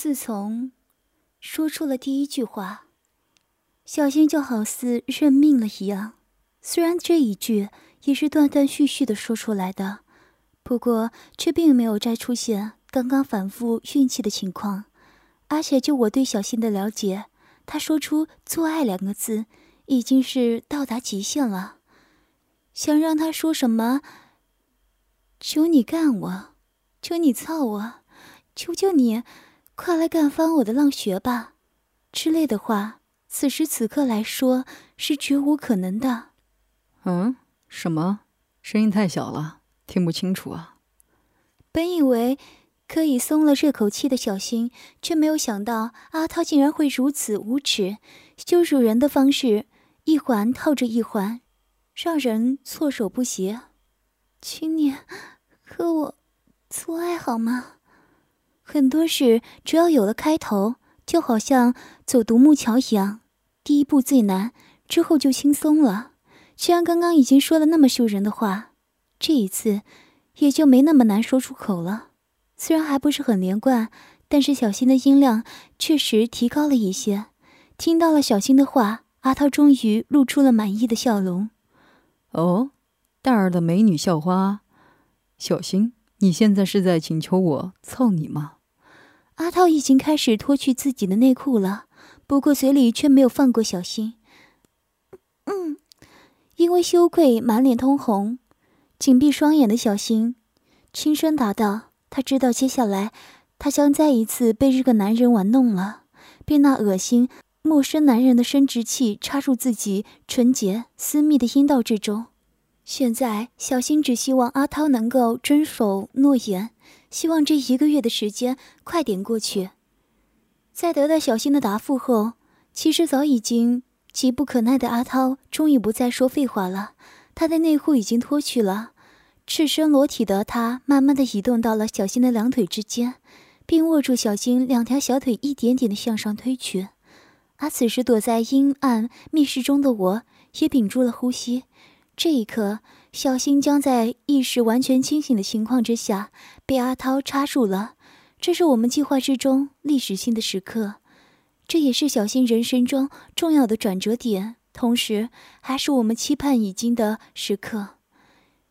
自从说出了第一句话，小新就好似认命了一样。虽然这一句也是断断续续的说出来的，不过却并没有再出现刚刚反复运气的情况。而且就我对小新的了解，他说出“做爱”两个字，已经是到达极限了。想让他说什么？求你干我，求你操我，求求你，快来干翻我的浪穴吧，之类的话，此时此刻来说是绝无可能的。嗯？什么？声音太小了，听不清楚啊。本以为可以松了这口气的小新，却没有想到阿涛竟然会如此无耻、羞辱人的方式，一环套着一环，让人措手不及。请你和我做爱好吗？很多事只要有了开头，就好像走独木桥一样，第一步最难，之后就轻松了。既然刚刚已经说了那么羞人的话，这一次也就没那么难说出口了。虽然还不是很连贯，但是小新的音量确实提高了一些。听到了小新的话，阿涛终于露出了满意的笑容。哦。大儿的美女校花，小新，你现在是在请求我操你吗？阿涛已经开始脱去自己的内裤了，不过嘴里却没有放过小新。嗯，因为羞愧，满脸通红，紧闭双眼的小新轻声答道：“他知道接下来他将再一次被这个男人玩弄了，被那恶心陌生男人的生殖器插入自己纯洁私密的阴道之中。”现在，小新只希望阿涛能够遵守诺言，希望这一个月的时间快点过去。在得到小新的答复后，其实早已经急不可耐的阿涛终于不再说废话了。他的内裤已经脱去了，赤身裸体的他慢慢的移动到了小新的两腿之间，并握住小新两条小腿，一点点的向上推去。而此时躲在阴暗密室中的我，也屏住了呼吸。这一刻，小新将在意识完全清醒的情况之下被阿涛插入了。这是我们计划之中历史性的时刻，这也是小新人生中重要的转折点，同时还是我们期盼已经的时刻。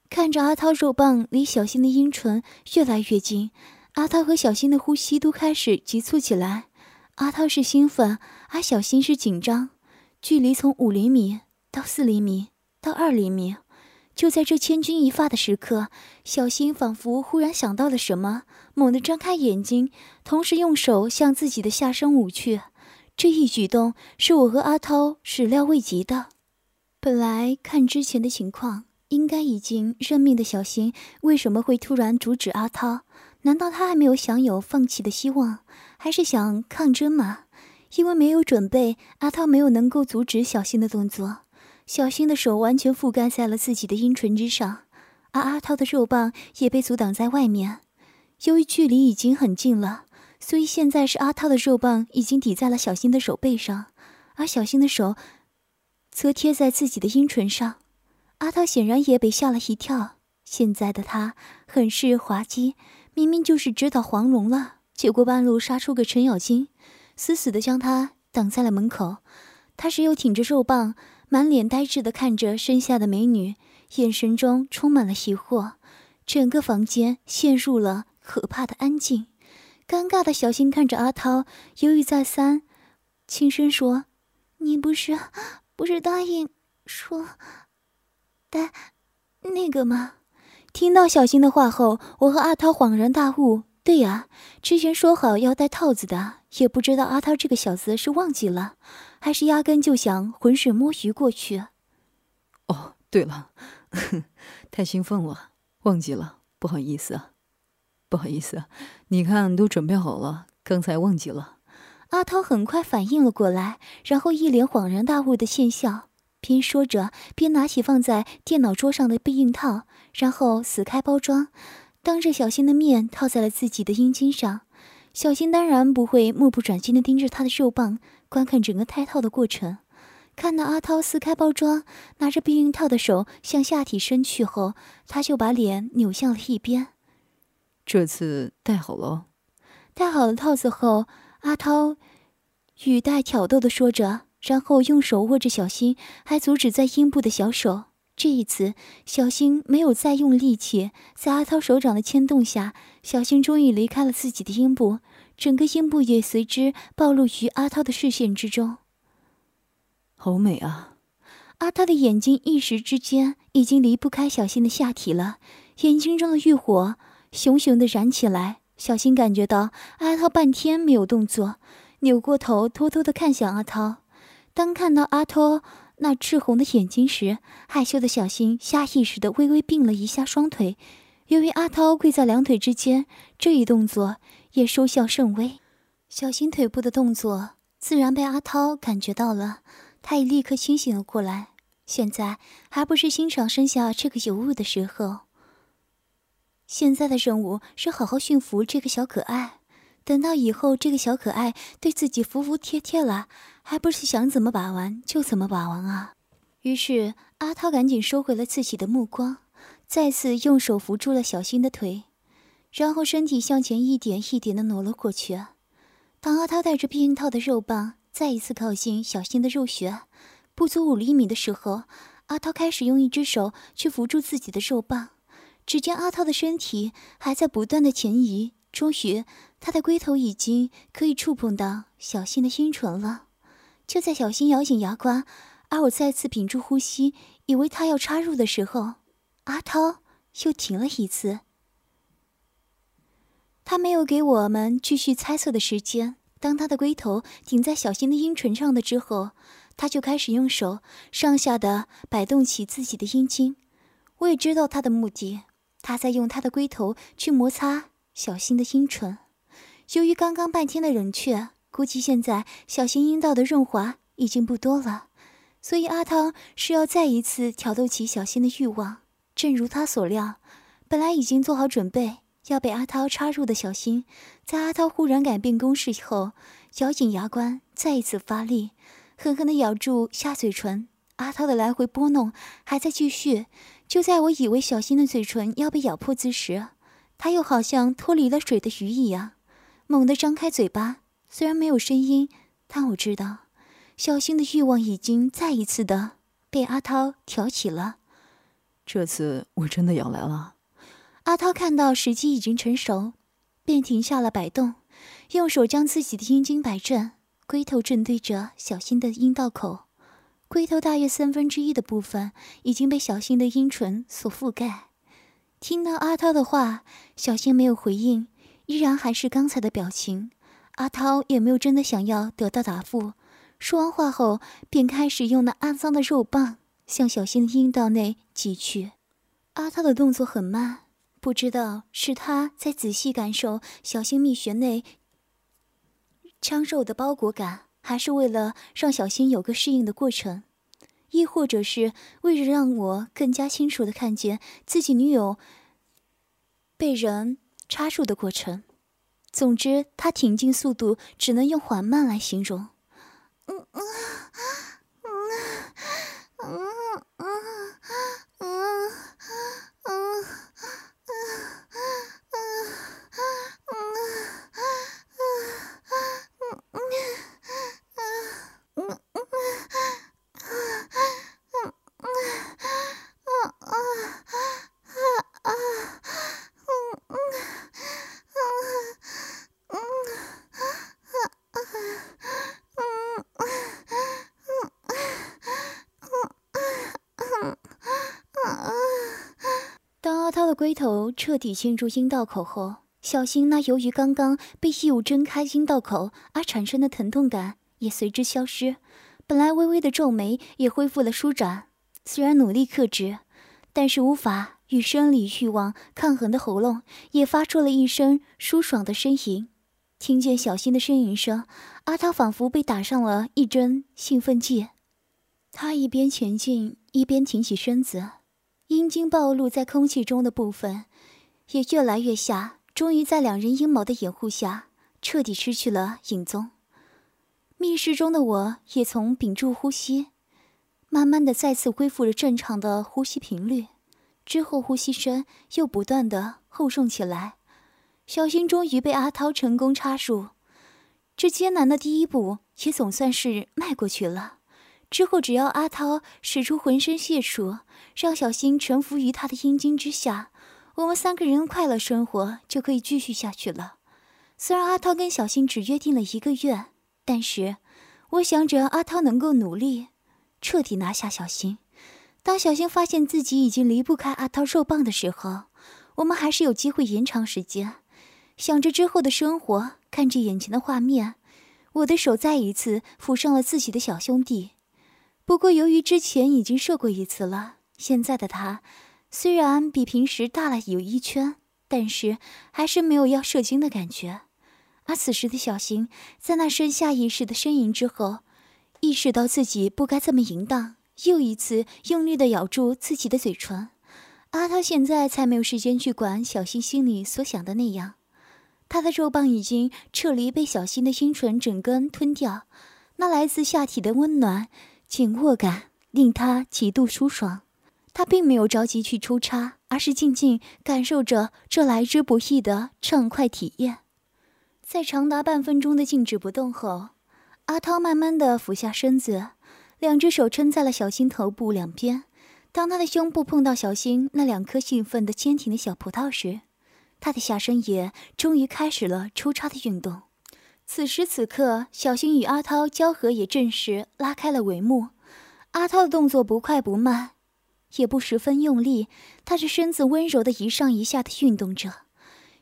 看着阿涛肉棒离小新的阴唇越来越近，阿涛和小新的呼吸都开始急促起来。阿涛是兴奋，而小新是紧张。距离从五厘米到四厘米。到二厘米，就在这千钧一发的时刻，小新仿佛忽然想到了什么，猛地张开眼睛，同时用手向自己的下身捂去。这一举动是我和阿涛始料未及的。本来看之前的情况，应该已经认命的小新，为什么会突然阻止阿涛？难道他还没有享有放弃的希望，还是想抗争吗？因为没有准备，阿涛没有能够阻止小新的动作。小新的手完全覆盖在了自己的阴唇之上，而阿涛的肉棒也被阻挡在外面。由于距离已经很近了，所以现在是阿涛的肉棒已经抵在了小新的手背上，而小新的手则贴在自己的阴唇上。阿涛显然也被吓了一跳，现在的他很是滑稽，明明就是直捣黄龙了，结果半路杀出个程咬金，死死的将他挡在了门口。他是又挺着肉棒。满脸呆滞的看着身下的美女，眼神中充满了疑惑。整个房间陷入了可怕的安静。尴尬的小新看着阿涛，犹豫再三，轻声说：“你不是，不是答应说带那个吗？”听到小新的话后，我和阿涛恍然大悟。对呀，之前说好要戴套子的，也不知道阿涛这个小子是忘记了。还是压根就想浑水摸鱼过去。哦，对了，太兴奋了，忘记了，不好意思啊，不好意思，你看都准备好了，刚才忘记了。阿涛很快反应了过来，然后一脸恍然大悟的现笑，边说着边拿起放在电脑桌上的避孕套，然后撕开包装，当着小新的面套在了自己的阴茎上。小新当然不会目不转睛地盯着他的肉棒。观看整个胎套的过程，看到阿涛撕开包装，拿着避孕套的手向下体伸去后，他就把脸扭向了一边。这次戴好了。戴好了套子后，阿涛语带挑逗地说着，然后用手握着小新还阻止在阴部的小手。这一次，小新没有再用力气，在阿涛手掌的牵动下，小新终于离开了自己的阴部，整个阴部也随之暴露于阿涛的视线之中。好美啊！阿涛的眼睛一时之间已经离不开小新的下体了，眼睛中的欲火熊熊的燃起来。小新感觉到阿涛半天没有动作，扭过头偷偷的看向阿涛。当看到阿涛。那赤红的眼睛时，害羞的小新下意识的微微并了一下双腿。由于阿涛跪在两腿之间，这一动作也收效甚微。小新腿部的动作自然被阿涛感觉到了，他也立刻清醒了过来。现在还不是欣赏身下这个尤物的时候，现在的任务是好好驯服这个小可爱。等到以后，这个小可爱对自己服服帖帖了，还不是想怎么把玩就怎么把玩啊？于是阿涛赶紧收回了自己的目光，再次用手扶住了小新的腿，然后身体向前一点一点的挪了过去。当阿涛带着避孕套的肉棒再一次靠近小新的肉穴，不足五厘米的时候，阿涛开始用一只手去扶住自己的肉棒。只见阿涛的身体还在不断的前移。终于，他的龟头已经可以触碰到小新的阴唇了。就在小新咬紧牙关，而我再次屏住呼吸，以为他要插入的时候，阿涛又停了一次。他没有给我们继续猜测的时间。当他的龟头顶在小新的阴唇上的之后，他就开始用手上下的摆动起自己的阴茎。我也知道他的目的，他在用他的龟头去摩擦。小新的阴唇，由于刚刚半天的冷却，估计现在小新阴道的润滑已经不多了，所以阿涛是要再一次挑逗起小新的欲望。正如他所料，本来已经做好准备要被阿涛插入的小新，在阿涛忽然改变攻势后，咬紧牙关，再一次发力，狠狠地咬住下嘴唇。阿涛的来回拨弄还在继续，就在我以为小新的嘴唇要被咬破之时。他又好像脱离了水的鱼一样，猛地张开嘴巴。虽然没有声音，但我知道，小新的欲望已经再一次的被阿涛挑起了。这次我真的要来了。阿涛看到时机已经成熟，便停下了摆动，用手将自己的阴茎摆正，龟头正对着小新的阴道口。龟头大约三分之一的部分已经被小新的阴唇所覆盖。听到阿涛的话，小新没有回应，依然还是刚才的表情。阿涛也没有真的想要得到答复。说完话后，便开始用那肮脏的肉棒向小新的阴道内挤去。阿涛的动作很慢，不知道是他在仔细感受小新蜜穴内枪肉的包裹感，还是为了让小新有个适应的过程。亦或者是为了让我更加清楚的看见自己女友被人插入的过程，总之，他挺进速度只能用缓慢来形容。嗯嗯嗯嗯嗯嗯头彻底进入阴道口后，小新那由于刚刚被异物睁开阴道口而产生的疼痛感也随之消失，本来微微的皱眉也恢复了舒展。虽然努力克制，但是无法与生理欲望抗衡的喉咙也发出了一声舒爽的呻吟。听见小新的呻吟声，阿涛仿佛被打上了一针兴奋剂。他一边前进，一边挺起身子，阴茎暴露在空气中的部分也越来越下，终于在两人阴谋的掩护下，彻底失去了影踪。密室中的我也从屏住呼吸。慢慢的，再次恢复了正常的呼吸频率，之后呼吸声又不断的厚重起来。小新终于被阿涛成功插入，这艰难的第一步也总算是迈过去了。之后，只要阿涛使出浑身解数，让小新臣服于他的阴茎之下，我们三个人快乐生活就可以继续下去了。虽然阿涛跟小新只约定了一个月，但是我想着阿涛能够努力，彻底拿下小新。当小新发现自己已经离不开阿涛肉棒的时候，我们还是有机会延长时间。想着之后的生活，看着眼前的画面，我的手再一次抚上了自己的小兄弟。不过，由于之前已经射过一次了，现在的他虽然比平时大了有一圈，但是还是没有要射精的感觉。而此时的小新，在那声下意识的呻吟之后，意识到自己不该这么淫荡，又一次用力的咬住自己的嘴唇。阿涛现在才没有时间去管小新心里所想的那样，他的肉棒已经撤离，被小新的阴唇整根吞掉，那来自下体的温暖。紧握感令他极度舒爽，他并没有着急去出插，而是静静感受着这来之不易的畅快体验。在长达半分钟的静止不动后，阿涛慢慢的俯下身子，两只手撑在了小新头部两边。当他的胸部碰到小新那两颗兴奋的坚挺的小葡萄时，他的下身也终于开始了出插的运动。此时此刻，小新与阿涛交合也正式拉开了帷幕。阿涛的动作不快不慢，也不十分用力，他的身子温柔的一上一下的运动着。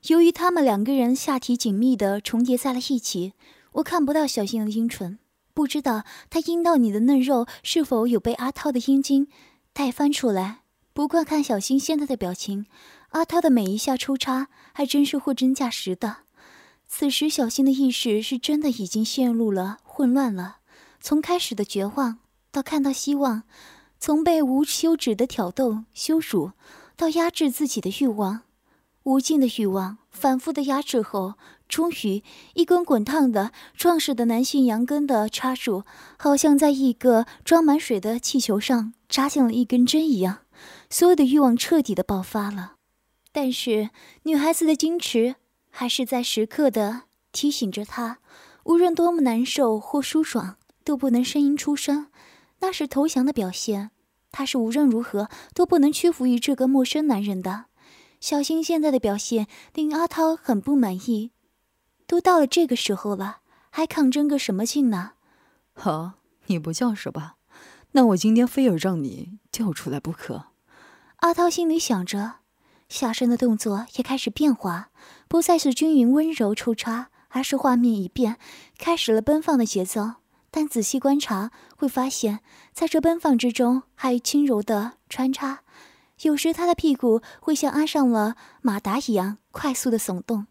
由于他们两个人下体紧密的重叠在了一起，我看不到小新的阴唇，不知道他阴道里的嫩肉是否有被阿涛的阴茎带翻出来。不过看小新现在的表情，阿涛的每一下抽插还真是货真价实的。此时，小新的意识是真的已经陷入了混乱了。从开始的绝望到看到希望，从被无休止的挑逗羞辱到压制自己的欲望，无尽的欲望反复的压制后，终于一根滚烫的壮实的男性阳根的插入，好像在一个装满水的气球上扎进了一根针一样，所有的欲望彻底的爆发了。但是女孩子的矜持。还是在时刻的提醒着他，无论多么难受或舒爽，都不能呻吟出声，那是投降的表现。他是无论如何都不能屈服于这个陌生男人的。小新现在的表现令阿涛很不满意。都到了这个时候了，还抗争个什么劲呢？好，你不叫是吧？那我今天非要让你叫出来不可。阿涛心里想着。下身的动作也开始变化，不再是均匀温柔抽插，而是画面一变，开始了奔放的节奏。但仔细观察，会发现在这奔放之中，还有轻柔的穿插。有时他的屁股会像安上了马达一样快速的耸动，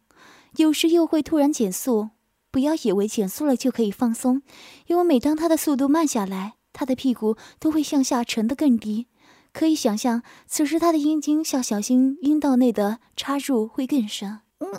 有时又会突然减速。不要以为减速了就可以放松，因为每当他的速度慢下来，他的屁股都会向下沉得更低。可以想象，此时他的阴茎向小新阴道内的插入会更深。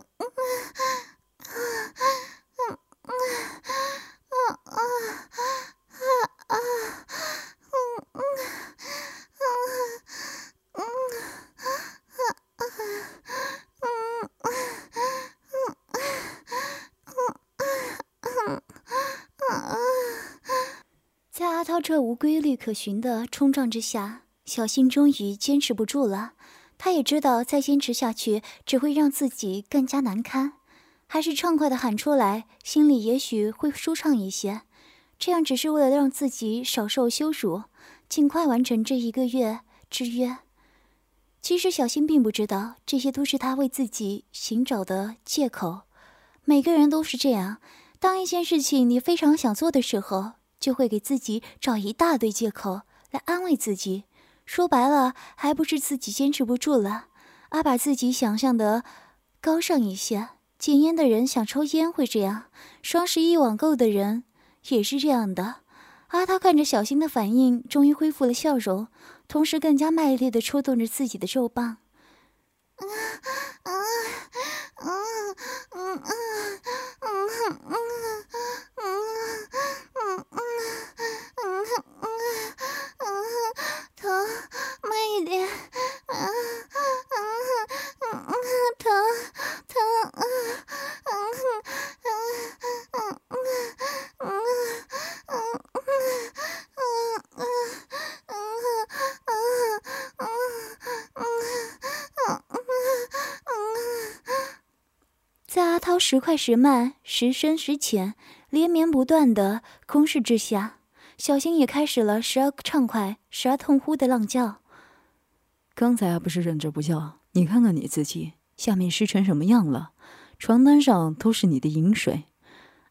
在阿涛这无规律可循的冲撞之下。小新终于坚持不住了，他也知道再坚持下去只会让自己更加难堪，还是畅快的喊出来，心里也许会舒畅一些。这样只是为了让自己少受羞辱，尽快完成这一个月之约。其实小新并不知道，这些都是他为自己寻找的借口。每个人都是这样，当一件事情你非常想做的时候，就会给自己找一大堆借口来安慰自己。说白了，还不是自己坚持不住了，而把自己想象的高尚一些。戒烟的人想抽烟会这样，双十一网购的人也是这样的。阿涛看着小新的反应，终于恢复了笑容，同时更加卖力的抽动着自己的肉棒。嗯嗯嗯嗯嗯嗯嗯嗯。慢一点，啊啊啊！疼疼！涛时快时慢，时深时浅，连绵不断的攻势之下，小新也开始了时而畅快，时而痛呼的浪叫。刚才还不是忍着不叫，你看看你自己，下面湿成什么样了？床单上都是你的饮水。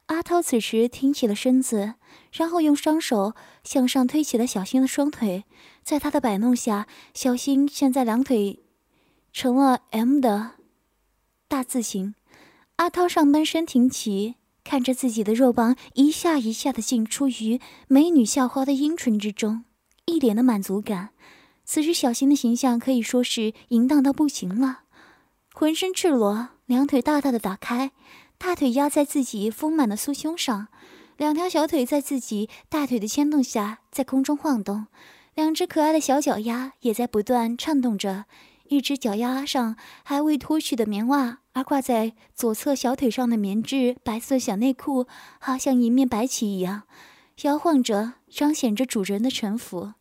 阿涛此时挺起了身子，然后用双手向上推起了小新的双腿，在他的摆弄下，小新现在两腿成了 M 的大字形。阿涛上半身挺起，看着自己的肉棒一下一下的进出于美女校花的阴唇之中，一脸的满足感。此时小新的形象可以说是淫荡到不行了，浑身赤裸，两腿大大的打开。大腿压在自己丰满的酥胸上，两条小腿在自己大腿的牵动下在空中晃动，两只可爱的小脚丫也在不断颤动着。一只脚丫上还未脱去的棉袜，而挂在左侧小腿上的棉质白色小内裤，好像一面白旗一样摇晃着，彰显着主人的臣服。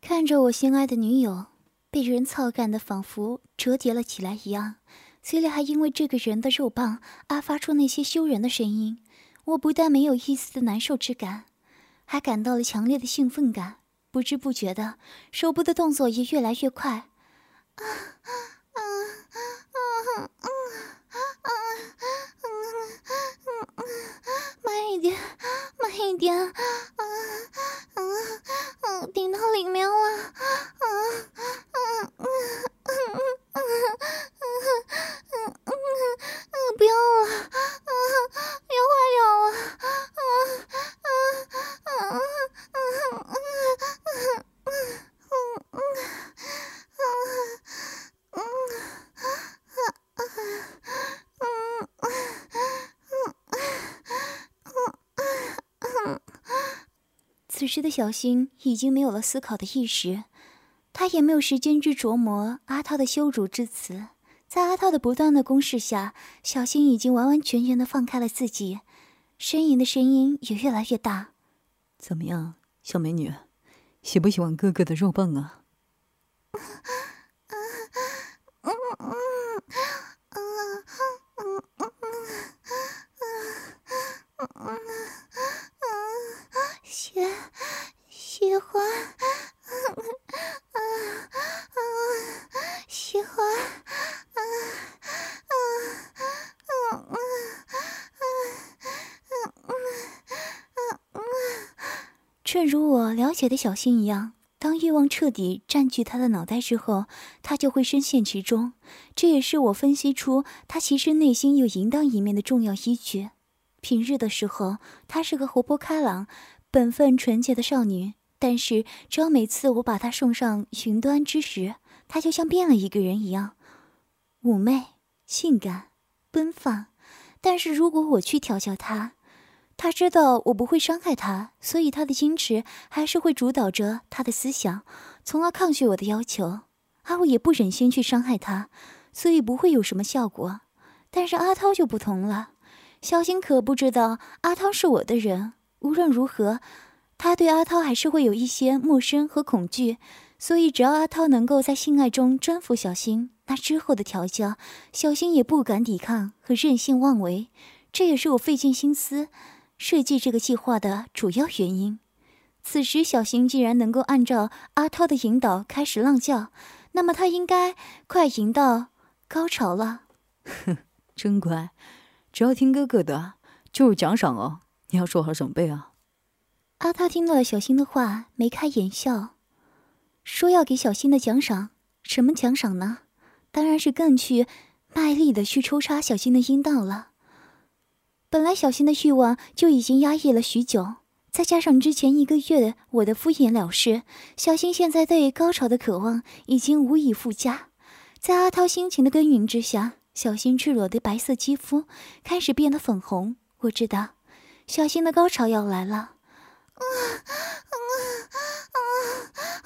看着我心爱的女友被人操干的仿佛折叠了起来一样。嘴里还因为这个人的肉棒而发出那些羞人的声音，我不但没有一丝的难受之感，还感到了强烈的兴奋感。不知不觉的，手部的动作也越来越快。啊啊啊啊啊啊！慢一点，慢一点！啊啊啊！顶到里面了！啊啊啊啊啊！不要了，啊，要坏掉了，啊啊啊啊啊啊啊此时的小新已经没有了思考的意识，他也没有时间去琢磨阿涛的羞辱之词。在阿涛的不断的攻势下，小新已经完完全全的放开了自己，呻吟的声音也越来越大。怎么样，小美女，喜不喜欢哥哥的肉棒啊？喜喜欢。喜欢，啊啊啊啊啊啊啊！正如我了解的小新一样，当欲望彻底占据他的脑袋之后，他就会深陷其中。这也是我分析出他其实内心有淫荡一面的重要依据。平日的时候，她是个活泼开朗、本分纯洁的少女，但是只要每次我把她送上云端之时，她就像变了一个人一样，妩媚、性感、奔放。但是如果我去调教她，他知道我不会伤害他，所以他的矜持还是会主导着他的思想，从而抗拒我的要求。而我也不忍心去伤害他，所以不会有什么效果。但是阿涛就不同了，小新可不知道阿涛是我的人。无论如何，他对阿涛还是会有一些陌生和恐惧。所以，只要阿涛能够在性爱中征服小新，那之后的调教，小新也不敢抵抗和任性妄为。这也是我费尽心思设计这个计划的主要原因。此时，小新既然能够按照阿涛的引导开始浪叫，那么他应该快迎到高潮了。哼，真乖，只要听哥哥的，就是奖赏哦。你要做好准备啊。阿涛听到了小新的话，眉开眼笑。说要给小新的奖赏，什么奖赏呢？当然是更去卖力的去抽插小新的阴道了。本来小新的欲望就已经压抑了许久，再加上之前一个月我的敷衍了事，小新现在对高潮的渴望已经无以复加。在阿涛心情的耕耘之下，小新赤裸的白色肌肤开始变得粉红。我知道，小新的高潮要来了。啊啊！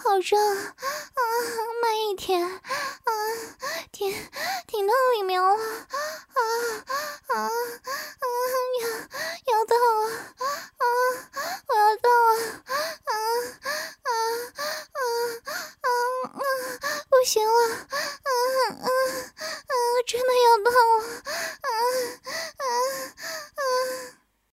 好热啊！慢一点啊！停停到里面了啊啊啊！要要到了啊！我要到了啊啊啊啊啊！不行了啊啊啊！真的要到了啊！